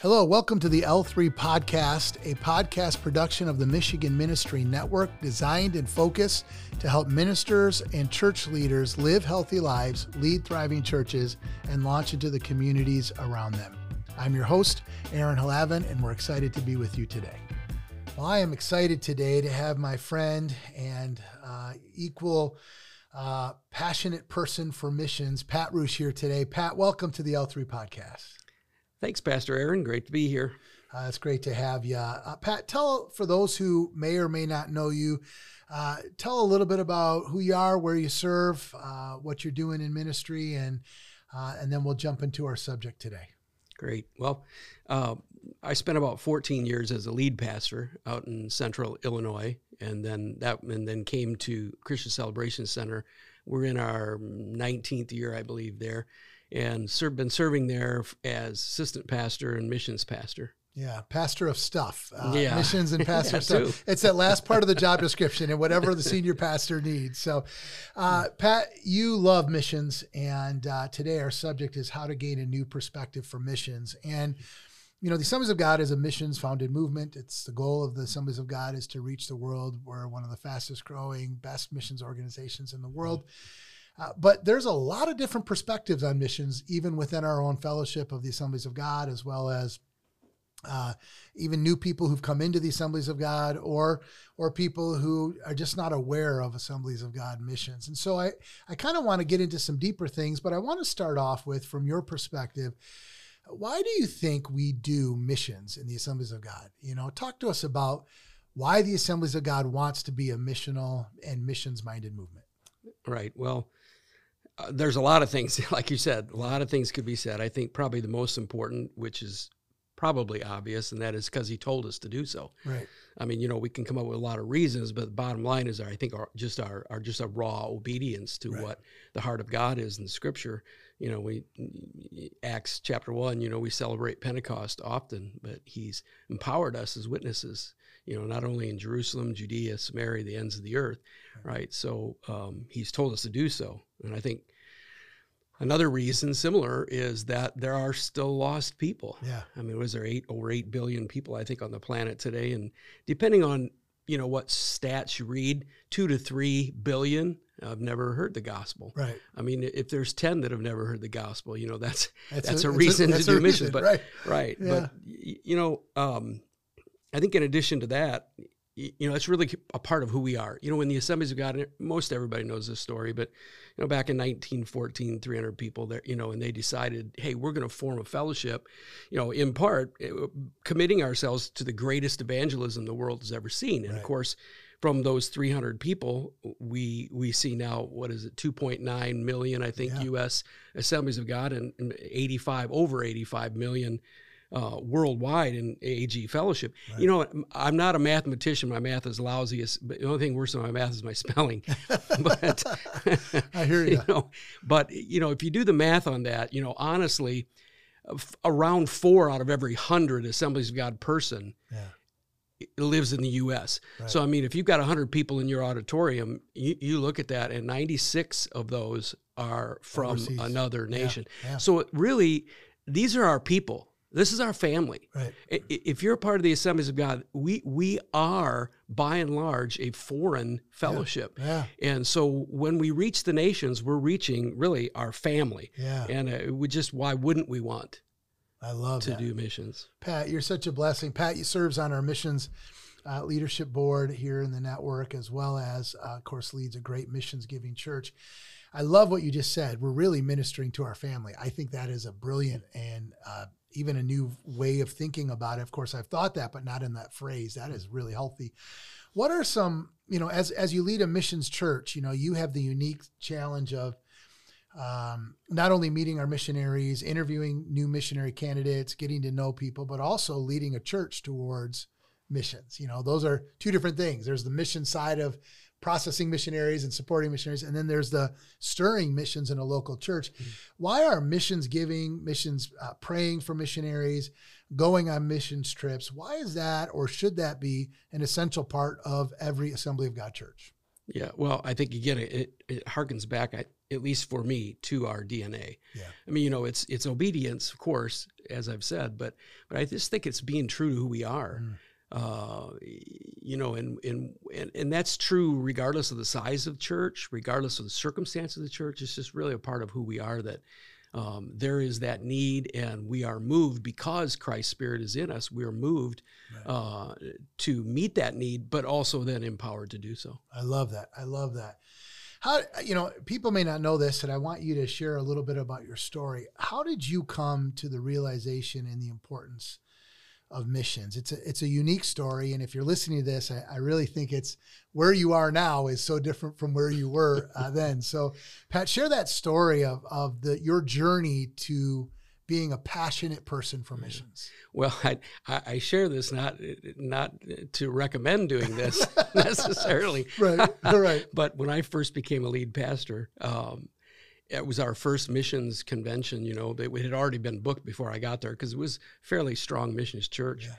Hello, welcome to the L3 Podcast, a podcast production of the Michigan Ministry Network designed and focused to help ministers and church leaders live healthy lives, lead thriving churches, and launch into the communities around them. I'm your host, Aaron Halavin, and we're excited to be with you today. Well, I am excited today to have my friend and uh, equal uh, passionate person for missions, Pat Rusch, here today. Pat, welcome to the L3 Podcast. Thanks, Pastor Aaron. Great to be here. Uh, it's great to have you. Uh, Pat, tell for those who may or may not know you, uh, tell a little bit about who you are, where you serve, uh, what you're doing in ministry, and uh, and then we'll jump into our subject today. Great. Well, uh, I spent about 14 years as a lead pastor out in Central Illinois, and then that and then came to Christian Celebration Center. We're in our 19th year, I believe, there and serve, been serving there as assistant pastor and missions pastor. Yeah, pastor of stuff. Uh, yeah. Missions and pastor yeah, stuff. Too. It's that last part of the job description and whatever the senior pastor needs. So, uh, Pat, you love missions. And uh, today our subject is how to gain a new perspective for missions. And, you know, the Assemblies of God is a missions founded movement. It's the goal of the Assemblies of God is to reach the world. We're one of the fastest growing, best missions organizations in the world. Mm-hmm uh, but there's a lot of different perspectives on missions, even within our own fellowship of the Assemblies of God, as well as uh, even new people who've come into the Assemblies of God, or or people who are just not aware of Assemblies of God missions. And so I I kind of want to get into some deeper things, but I want to start off with, from your perspective, why do you think we do missions in the Assemblies of God? You know, talk to us about why the Assemblies of God wants to be a missional and missions minded movement. Right. Well, uh, there's a lot of things, like you said, a lot of things could be said. I think probably the most important, which is probably obvious, and that is because he told us to do so. Right. I mean, you know, we can come up with a lot of reasons, but the bottom line is, our, I think, our just our, our just a raw obedience to right. what the heart of God is in Scripture. You know, we Acts chapter one. You know, we celebrate Pentecost often, but He's empowered us as witnesses. You know, not only in Jerusalem, Judea, Samaria, the ends of the earth, right? So um, He's told us to do so, and I think Another reason similar is that there are still lost people. Yeah. I mean, was there eight over eight billion people I think on the planet today, and depending on you know what stats you read, two to three billion I've never heard the gospel. Right. I mean, if there's ten that have never heard the gospel, you know that's that's, that's a, a, reason a, that's to do missions. But right, right. Yeah. But you know, um, I think in addition to that, you know, it's really a part of who we are. You know, when the Assemblies of God, most everybody knows this story, but you know, back in 1914, 300 people there, you know, and they decided, hey, we're going to form a fellowship, you know, in part eh, committing ourselves to the greatest evangelism the world has ever seen. And right. of course, from those 300 people, we we see now what is it, 2.9 million, I think, yeah. U.S. Assemblies of God, and 85 over 85 million uh, worldwide in AG fellowship. Right. You know, I'm not a mathematician. My math is lousy. But the only thing worse than my math is my spelling. but I hear you. you know, but you know, if you do the math on that, you know, honestly, around four out of every hundred Assemblies of God person. Yeah lives in the U.S. Right. So I mean, if you've got 100 people in your auditorium, you, you look at that, and 96 of those are from Overseas. another nation. Yeah, yeah. So really, these are our people. This is our family. Right. If you're a part of the Assemblies of God, we we are by and large a foreign fellowship. Yeah. yeah. And so when we reach the nations, we're reaching really our family. Yeah. And uh, we just why wouldn't we want? I love to that. do missions. Pat, you're such a blessing. Pat, you serves on our missions uh, leadership board here in the network, as well as, uh, of course, leads a great missions giving church. I love what you just said. We're really ministering to our family. I think that is a brilliant and uh, even a new way of thinking about it. Of course, I've thought that, but not in that phrase. That is really healthy. What are some, you know, as as you lead a missions church, you know, you have the unique challenge of um, not only meeting our missionaries, interviewing new missionary candidates, getting to know people, but also leading a church towards missions. You know, those are two different things. There's the mission side of processing missionaries and supporting missionaries. And then there's the stirring missions in a local church. Mm-hmm. Why are missions giving, missions uh, praying for missionaries, going on missions trips? Why is that, or should that be an essential part of every Assembly of God church? Yeah, well, I think again, it, it harkens back, at least for me, to our DNA. Yeah. I mean, you know, it's it's obedience, of course, as I've said, but but I just think it's being true to who we are. Mm. Uh, you know, and, and and and that's true regardless of the size of church, regardless of the circumstance of the church. It's just really a part of who we are that um, there is that need, and we are moved because Christ's Spirit is in us. We are moved right. uh, to meet that need, but also then empowered to do so. I love that. I love that. How you know people may not know this, and I want you to share a little bit about your story. How did you come to the realization and the importance of missions. It's a it's a unique story, and if you're listening to this, I, I really think it's where you are now is so different from where you were uh, then. So, Pat, share that story of of the your journey to being a passionate person for missions. Well, I, I share this not not to recommend doing this necessarily, right? Right. but when I first became a lead pastor, um, it was our first missions convention. You know, it had already been booked before I got there because it was fairly strong missions church. Yeah.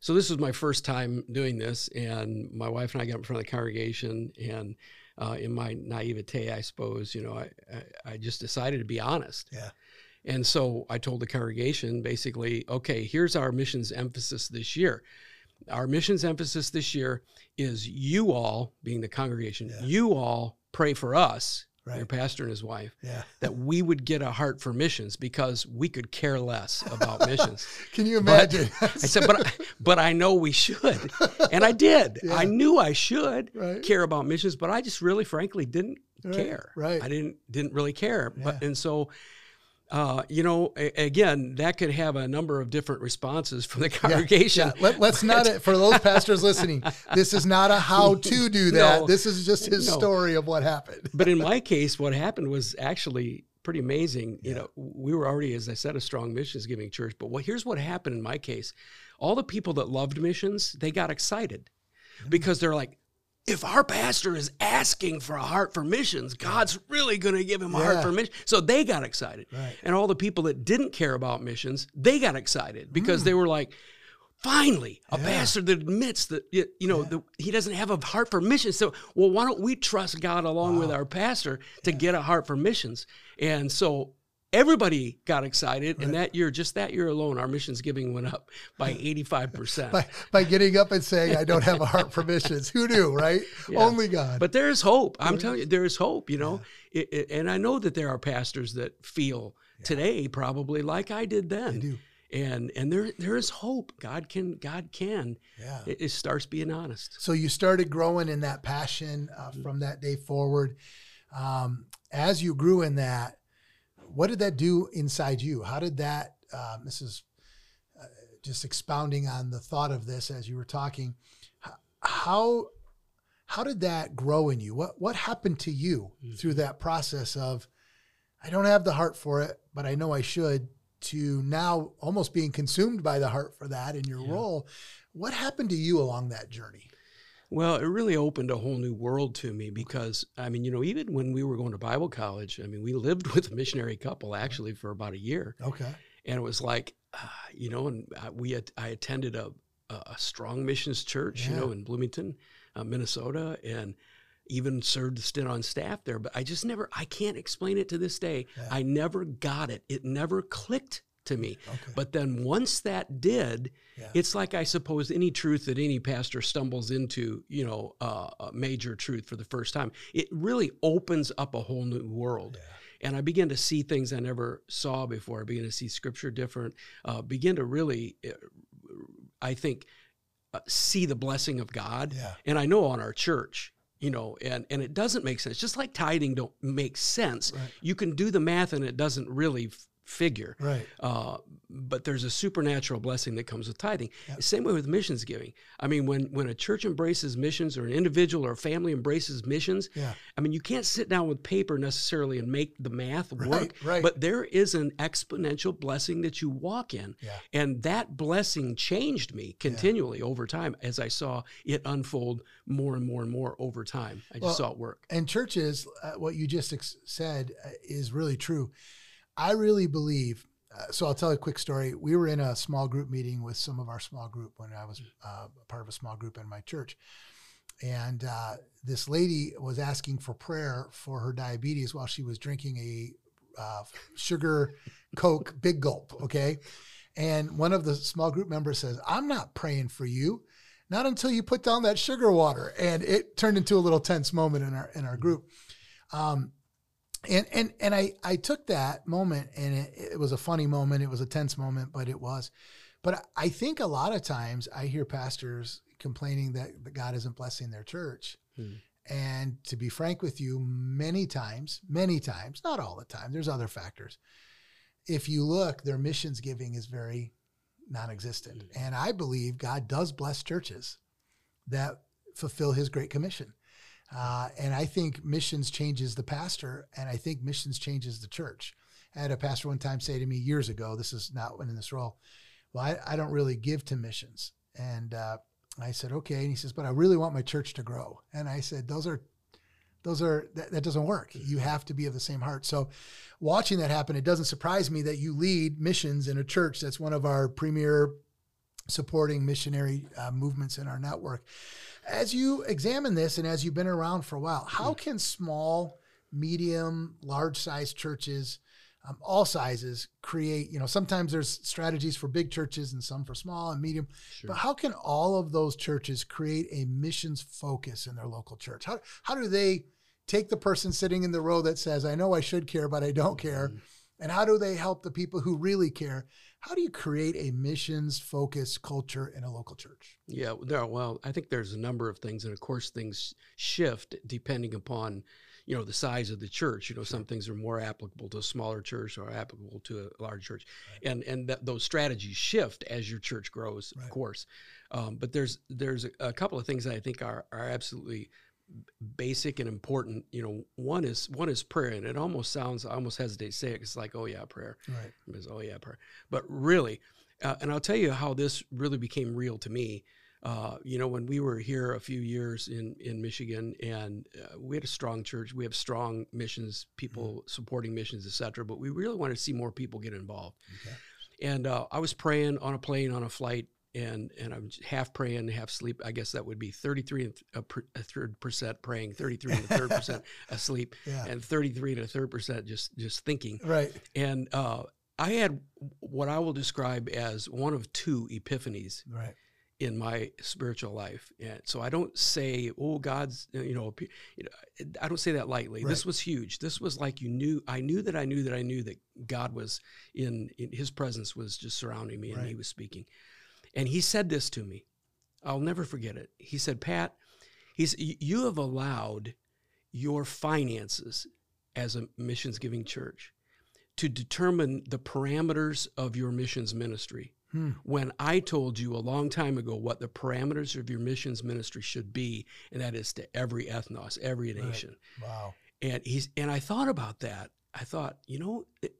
So this was my first time doing this, and my wife and I got in front of the congregation, and uh, in my naivete, I suppose, you know, I, I, I just decided to be honest. Yeah. And so I told the congregation basically, okay, here's our missions emphasis this year. Our missions emphasis this year is you all, being the congregation, yeah. you all pray for us right. your pastor and his wife, yeah. that we would get a heart for missions because we could care less about missions. Can you imagine? But I said, but I, but I know we should, and I did. Yeah. I knew I should right. care about missions, but I just really, frankly, didn't right. care. Right. I didn't didn't really care. Yeah. But and so uh, you know, again, that could have a number of different responses from the congregation. Yeah, yeah. Let, us not, for those pastors listening, this is not a how to do that. No, this is just his no. story of what happened. but in my case, what happened was actually pretty amazing. Yeah. You know, we were already, as I said, a strong missions giving church. But what, here's what happened in my case all the people that loved missions, they got excited mm-hmm. because they're like, if our pastor is asking for a heart for missions, God's really going to give him a yeah. heart for missions. So they got excited. Right. And all the people that didn't care about missions, they got excited because mm. they were like, finally, a yeah. pastor that admits that, you know, yeah. the, he doesn't have a heart for missions. So, well, why don't we trust God along wow. with our pastor to get a heart for missions? And so everybody got excited. Right. And that year, just that year alone, our missions giving went up by 85%. by, by getting up and saying, I don't have a heart for missions. Who knew, right? Yeah. Only God. But there's hope. I'm telling you, there is hope, you know. Yeah. It, it, and I know that there are pastors that feel yeah. today probably like I did then. They do. And and there there is hope. God can God can. Yeah. It, it starts being honest. So you started growing in that passion uh, mm-hmm. from that day forward. Um, as you grew in that, what did that do inside you? How did that, um, this is uh, just expounding on the thought of this as you were talking, how, how did that grow in you? What, what happened to you mm-hmm. through that process of, I don't have the heart for it, but I know I should, to now almost being consumed by the heart for that in your yeah. role. What happened to you along that journey? Well, it really opened a whole new world to me because, I mean, you know, even when we were going to Bible college, I mean, we lived with a missionary couple actually for about a year. Okay. And it was like, uh, you know, and we had, I attended a, a strong missions church, yeah. you know, in Bloomington, uh, Minnesota, and even served stint on staff there. But I just never, I can't explain it to this day. Yeah. I never got it. It never clicked to me. Okay. But then once that did, yeah. it's like I suppose any truth that any pastor stumbles into, you know, uh, a major truth for the first time, it really opens up a whole new world. Yeah. And I begin to see things I never saw before. I begin to see scripture different, uh, begin to really, uh, I think, uh, see the blessing of God. Yeah. And I know on our church, you know and and it doesn't make sense just like tithing don't make sense right. you can do the math and it doesn't really figure. Right. Uh, but there's a supernatural blessing that comes with tithing. Yep. Same way with missions giving. I mean, when when a church embraces missions, or an individual or a family embraces missions, yeah. I mean, you can't sit down with paper necessarily and make the math work. Right, right. But there is an exponential blessing that you walk in, yeah. and that blessing changed me continually yeah. over time as I saw it unfold more and more and more over time. I just well, saw it work. And churches, uh, what you just ex- said uh, is really true I really believe. Uh, so I'll tell a quick story. We were in a small group meeting with some of our small group when I was uh, part of a small group in my church, and uh, this lady was asking for prayer for her diabetes while she was drinking a uh, sugar Coke big gulp. Okay. And one of the small group members says, I'm not praying for you. Not until you put down that sugar water. And it turned into a little tense moment in our in our group. Um, and and and I I took that moment and it, it was a funny moment. It was a tense moment, but it was. But I think a lot of times I hear pastors complaining that God isn't blessing their church. Hmm. And to be frank with you, many times, many times, not all the time, there's other factors. If you look, their missions giving is very non existent. Mm-hmm. And I believe God does bless churches that fulfill his great commission. Uh, and I think missions changes the pastor, and I think missions changes the church. I had a pastor one time say to me years ago, this is not when in this role, well, I, I don't really give to missions. And uh, I said, okay. And he says, but I really want my church to grow. And I said, those are, those are, that, that doesn't work. You have to be of the same heart. So watching that happen, it doesn't surprise me that you lead missions in a church that's one of our premier supporting missionary uh, movements in our network. As you examine this and as you've been around for a while, how hmm. can small, medium, large size churches um, all sizes create you know sometimes there's strategies for big churches and some for small and medium sure. but how can all of those churches create a missions focus in their local church how, how do they take the person sitting in the row that says i know i should care but i don't care mm-hmm. and how do they help the people who really care how do you create a missions focused culture in a local church? Yeah there well i think there's a number of things and of course things shift depending upon you know the size of the church. You know some things are more applicable to a smaller church or applicable to a large church. Right. and and th- those strategies shift as your church grows right. of course. Um, but there's there's a, a, couple of things that i think are are absolutely basic and important you know one is one is prayer and it almost sounds i almost hesitate to say it it's like oh yeah prayer right it's, oh yeah prayer but really uh, and i'll tell you how this really became real to me uh, you know, when we were here a few years in, in Michigan and uh, we had a strong church, we have strong missions, people mm-hmm. supporting missions, etc. But we really wanted to see more people get involved. Okay. And uh, I was praying on a plane on a flight, and and I'm half praying, half sleep. I guess that would be 33 and a, per, a third percent praying, 33 and a third percent asleep, yeah. and 33 and a third percent just just thinking. Right. And uh, I had what I will describe as one of two epiphanies. Right in my spiritual life. And so I don't say, oh, God's, uh, you know, you know I don't say that lightly. Right. This was huge. This was like you knew, I knew that I knew that I knew that God was in, in his presence was just surrounding me and right. he was speaking. And he said this to me. I'll never forget it. He said, Pat, he's, you have allowed your finances as a missions giving church to determine the parameters of your missions ministry Hmm. When I told you a long time ago what the parameters of your missions ministry should be, and that is to every ethnos, every nation. Right. Wow. And he's and I thought about that. I thought, you know, it,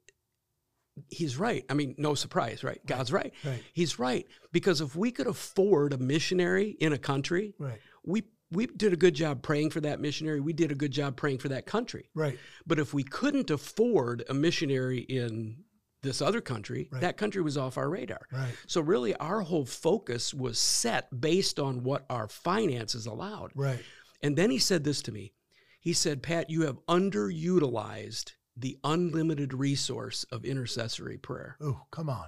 he's right. I mean, no surprise, right? God's right. right. He's right because if we could afford a missionary in a country, right. we we did a good job praying for that missionary. We did a good job praying for that country. Right. But if we couldn't afford a missionary in this other country, right. that country was off our radar. Right. So really our whole focus was set based on what our finances allowed. Right. And then he said this to me. He said, "Pat, you have underutilized the unlimited resource of intercessory prayer." Oh, come on.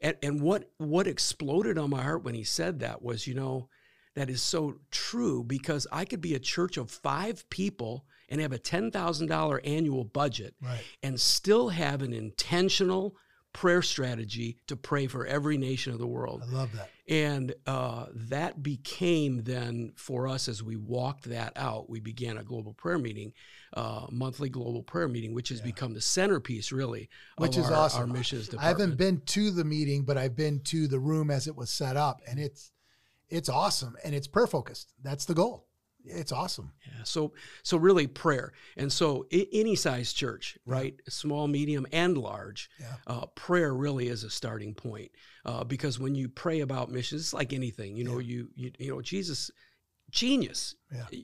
And and what what exploded on my heart when he said that was, you know, that is so true because I could be a church of 5 people and have a $10,000 annual budget right. and still have an intentional prayer strategy to pray for every nation of the world. I love that. And uh, that became then for us as we walked that out, we began a global prayer meeting, uh, monthly global prayer meeting, which has yeah. become the centerpiece really which is our, awesome. our missions department. I haven't been to the meeting, but I've been to the room as it was set up and it's it's awesome and it's prayer focused. That's the goal it's awesome. Yeah. So so really prayer, and so I- any size church, right, yeah. small, medium, and large, yeah. uh, prayer really is a starting point. Uh, because when you pray about missions, it's like anything. You know, yeah. you, you you know Jesus, genius,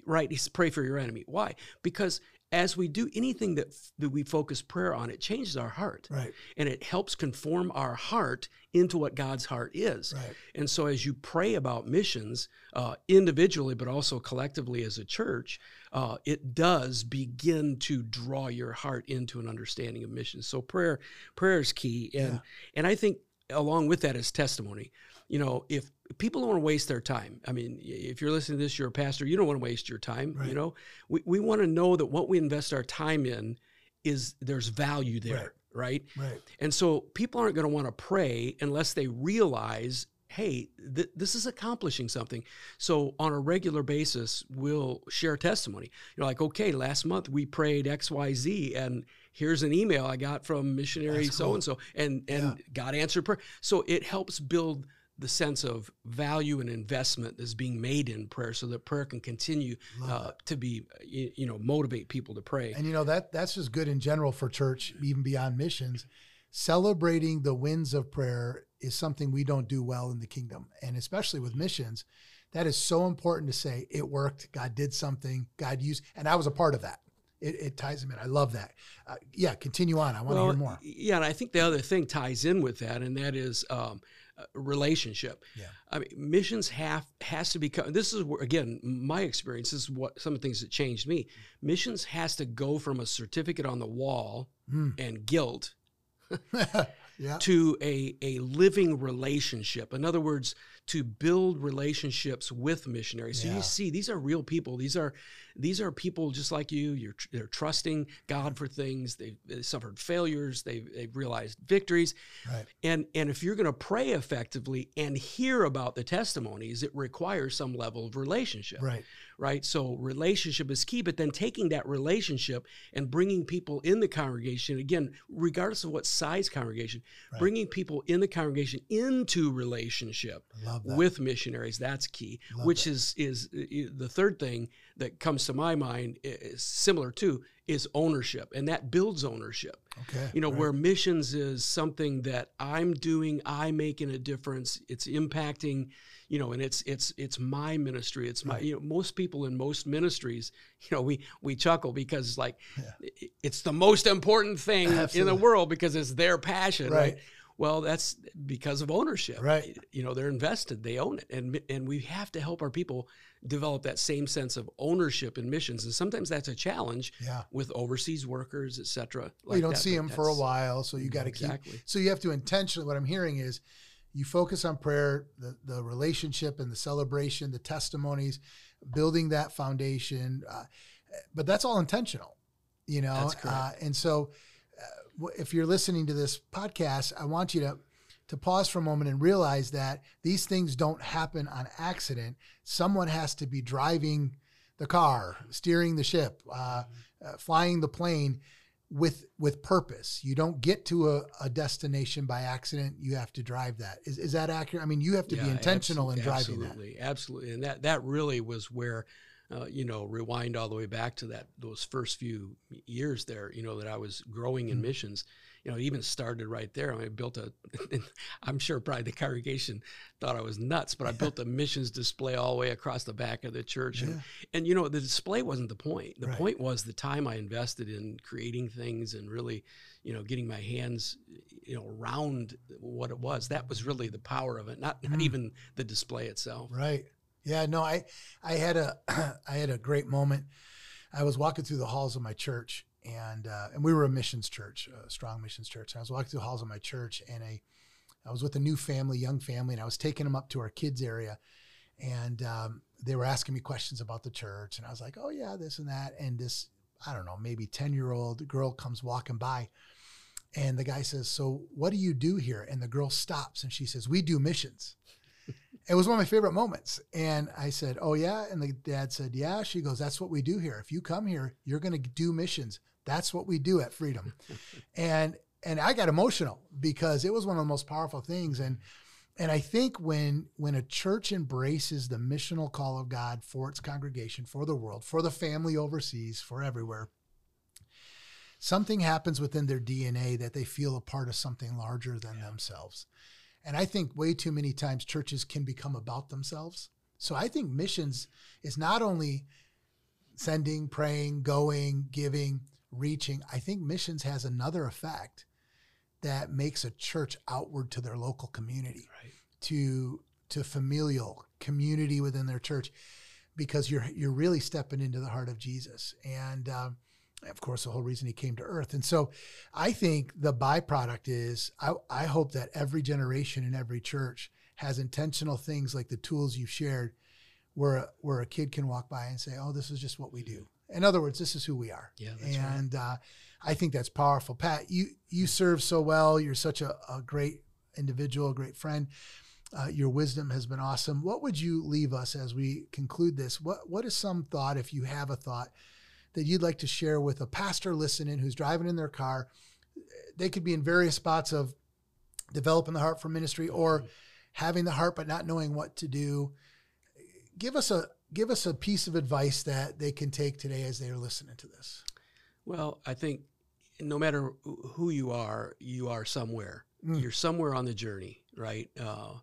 right? He's pray for your enemy. Why? Because as we do anything that, that we focus prayer on, it changes our heart. Right. And it helps conform our heart into what God's heart is. Right. And so as you pray about missions uh, individually, but also collectively as a church, uh, it does begin to draw your heart into an understanding of missions. So prayer, prayer is key. And, Yeah. and I think along with that is testimony. You know, if people don't want to waste their time, I mean, if you're listening to this, you're a pastor, you don't want to waste your time. Right. You know, we, we want to know that what we invest our time in is there's value there, right? Right. And so people aren't going to want to pray unless they realize, hey, th- this is accomplishing something. So on a regular basis, we'll share testimony. You're like, okay, last month we prayed X, Y, Z, and here's an email I got from missionary so and so and and God answered prayer. So it helps build the sense of value and investment that's being made in prayer, so that prayer can continue uh, to be, you, you know, motivate people to pray. And you know that that's just good in general for church, even beyond missions. Celebrating the wins of prayer is something we don't do well in the kingdom, and especially with missions, that is so important to say it worked. God did something. God used, and I was a part of that. It, it ties them in. I love that. Uh, yeah, continue on. I want to hear more. Yeah, and I think the other thing ties in with that, and that is um, relationship. Yeah. I mean, missions have has to become. This is where again my experience this is what some of the things that changed me. Missions has to go from a certificate on the wall Mm. and guilt yeah. to a, a living relationship. In other words, to build relationships with missionaries. So Yeah. you see, these are real people. These are these are people just like you. You're they're trusting God for things. They've, they've suffered failures. They've, they've realized victories. Right. And and if you're going to pray effectively and hear about the testimonies, it requires some level of relationship Right. Right? So relationship is key, but then taking that relationship and bringing people in the congregation, again, regardless of what size congregation, Right. bringing people in the congregation into relationship I love that. with missionaries, that's key. Love which that. is is uh, the third thing that comes to my mind is similar to is ownership, and that builds ownership. okay. You know, right. where missions is something that I'm doing, I'm making a difference, it's impacting, you know, and it's it's it's my ministry. It's my Right. you know, most people in most ministries, you know, we we chuckle because like Yeah. it's the most important thing in the world because it's their passion, right? Right. Well, that's because of ownership. Right. You know, they're invested, they own it. And and we have to help our people develop that same sense of ownership in missions. And sometimes that's a challenge Yeah. with overseas workers, et cetera. Well, you don't that, see them for a while, so you mm-hmm. got to Exactly. keep. So you have to intentionally. What I'm hearing is, you focus on prayer, the the relationship and the celebration, the testimonies, building that foundation. Uh, but that's all intentional, you know. That's correct. Uh, and so, uh, if you're listening to this podcast, I want you to to pause for a moment and realize that these things don't happen on accident. Someone has to be driving the car, steering the ship, uh, uh, flying the plane with with purpose. You don't get to a, a destination by accident. You have to drive that. Is, is that accurate? I mean, you have to be Yeah, intentional in driving that. absolutely, Absolutely, and that that really was where, uh, you know, rewind all the way back to that those first few years there. You know that I was growing in Mhm. missions. You know, it even started right there. I, mean, I built a. I'm sure probably the congregation thought I was nuts, but I built a missions display all the way across the back of the church, and Yeah. and you know the display wasn't the point. The Right. point was the time I invested in creating things and really, you know, getting my hands, you know, around what it was. That was really the power of it. Not not Mm. even the display itself. Right. Yeah. No. I I had a I had a great moment. I was walking through the halls of my church, and uh, and we were a missions church, a strong missions church. And I was walking through the halls of my church, and a I was with a new family, young family, and I was taking them up to our kids area, and um, they were asking me questions about the church, and I was like, oh yeah, this and that, and this I don't know, maybe ten year old girl comes walking by. And the guy says, So what do you do here? And the girl stops and she says, We do missions. it was one of my favorite moments. And I said, Oh, yeah. And the dad said, Yeah. She goes, That's what we do here. If you come here, you're going to do missions. That's what we do at Freedom. and and I got emotional because it was one of the most powerful things. And and I think when when a church embraces the missional call of God for its congregation, for the world, for the family overseas, for everywhere, something happens within their DNA that they feel a part of something larger than themselves. And I think way too many times churches can become about themselves. So I think missions is not only sending, praying, going, giving, reaching. I think missions has another effect that makes a church outward to their local community, Right. to to familial community within their church, because you're you're really stepping into the heart of Jesus, and um, of course the whole reason he came to earth. And so, I think the byproduct is I, I hope that every generation in every church has intentional things like the tools you've shared, where where a kid can walk by and say, "Oh, this is just what we do." In other words, this is who we are. Yeah, that's right. and uh, I think that's powerful. Pat, you you serve so well. You're such a, a great individual, a great friend. Uh, your wisdom has been awesome. What would you leave us as we conclude this? What what is some thought, if you have a thought, that you'd like to share with a pastor listening who's driving in their car? They could be in various spots of developing the heart for ministry or having the heart but not knowing what to do. Give us a give us a piece of advice that they can take today as they are listening to this. Well, I think no matter who you are, you are somewhere. Mm. You're somewhere on the journey, right? Uh,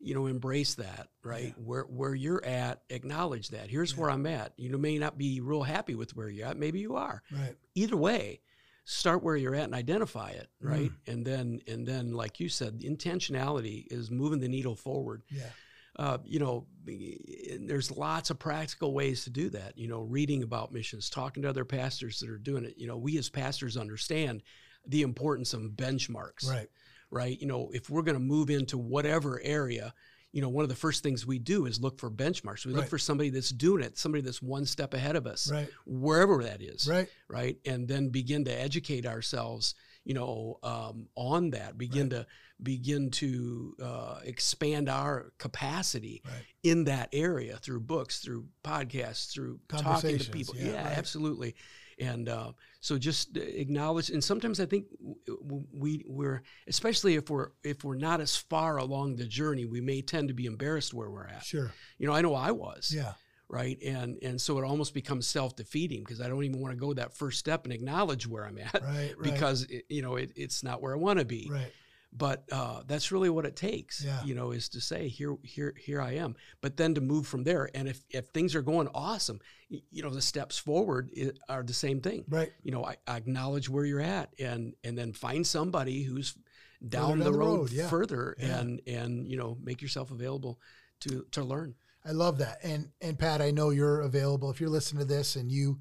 you know, embrace that, right? Where where you're at, acknowledge that. Here's Yeah. where I'm at. You know, may not be real happy with where you're at. Maybe you are. Right. Either way, start where you're at and identify it, Mm. right? And then and then, like you said, intentionality is moving the needle forward Yeah. Uh, you know, there's lots of practical ways to do that. You know, reading about missions, talking to other pastors that are doing it. You know, we as pastors understand the importance of benchmarks, Right. right? You know, if we're going to move into whatever area, you know, one of the first things we do is look for benchmarks. We look for somebody that's doing it, somebody that's one step ahead of us, Right. wherever that is, Right. right? And then begin to educate ourselves, you know, um, on that. Begin to begin to uh, expand our capacity Right. in that area through books, through podcasts, through talking to people. yeah, Yeah, right. absolutely. And uh, so just acknowledge. And sometimes I think we we're especially if we're if we're not as far along the journey, we may tend to be embarrassed where we're at. Sure. You know, I know I was Yeah. Right and and so it almost becomes self-defeating because i don't even want to go that first step and acknowledge where i'm at Right. Right. because it, you know it, it's not where i want to be Right. but uh, that's really what it takes Yeah. you know is to say here here here i am but then to move from there and if if things are going awesome you know the steps forward are the same thing Right. you know I, I acknowledge where you're at and and then find somebody who's down, down the, the road, road, yeah. further Yeah. and and you know make yourself available to to learn I love that. And and Pat, I know you're available. If you're listening to this and you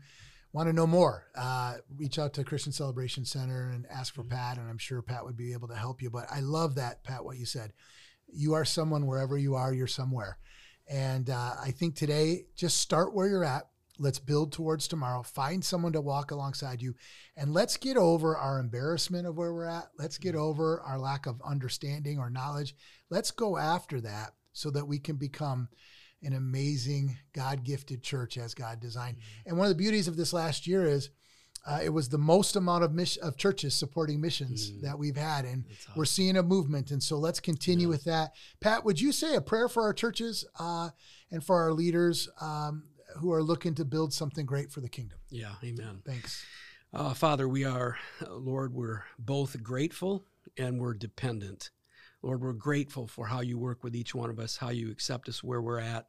want to know more, uh, reach out to Christian Celebration Center and ask for Pat, and I'm sure Pat would be able to help you. But I love that, Pat, what you said. You are someone wherever you are, you're somewhere. And uh, I think today, just start where you're at. Let's build towards tomorrow. Find someone to walk alongside you. And let's get over our embarrassment of where we're at. Let's get over our lack of understanding or knowledge. Let's go after that so that we can become an amazing God gifted church as God designed. And one of the beauties of this last year is uh, it was the most amount of mission, of churches supporting missions Mm. that we've had, and That's we're seeing a movement. And so let's continue with that. Pat, would you say a prayer for our churches uh, and for our leaders um, who are looking to build something great for the kingdom? yeah amen Thanks. Uh, Father, we are, Lord, we're both grateful and we're dependent. Lord, we're grateful for how you work with each one of us, how you accept us where we're at,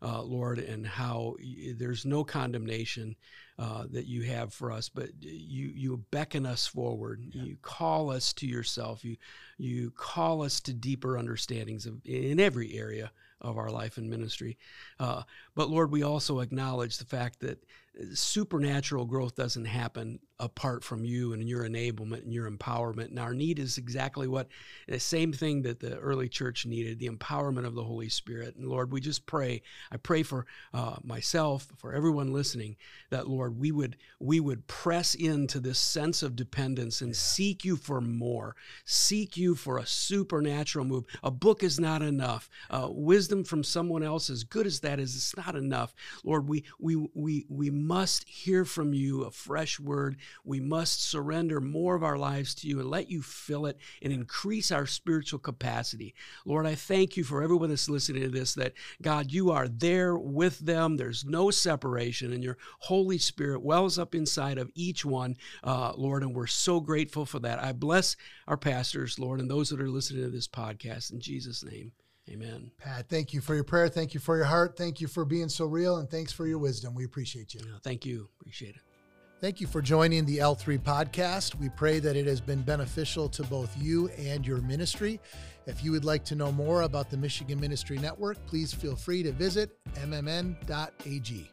uh, Lord, and how y- there's no condemnation uh, that you have for us, but you you beckon us forward. You call us to yourself. You you call us to deeper understandings of in every area of our life and ministry. Uh, but Lord, we also acknowledge the fact that supernatural growth doesn't happen apart from you and your enablement and your empowerment. And our need is exactly what the same thing that the early church needed the empowerment of the Holy Spirit. And Lord, we just pray. I pray for uh, myself, for everyone listening, that Lord, we would we would press into this sense of dependence and seek you for more, seek you for a supernatural move. A book is not enough. Uh, wisdom from someone else, as good as that is, it's not enough. Lord, we we we we must hear from you a fresh word. We must surrender more of our lives to you and let you fill it and increase our spiritual capacity. Lord, I thank you for everyone that's listening to this that God, you are there with them. There's no separation, and your Holy Spirit wells up inside of each one, uh, Lord, and we're so grateful for that. I bless our pastors, Lord, and those that are listening to this podcast in Jesus' name. Amen. Pat, thank you for your prayer. Thank you for your heart. Thank you for being so real. And thanks for your wisdom. We appreciate you. Yeah, thank you. Appreciate it. Thank you for joining the L3 podcast. We pray that it has been beneficial to both you and your ministry. If you would like to know more about the Michigan Ministry Network, please feel free to visit mmn.ag.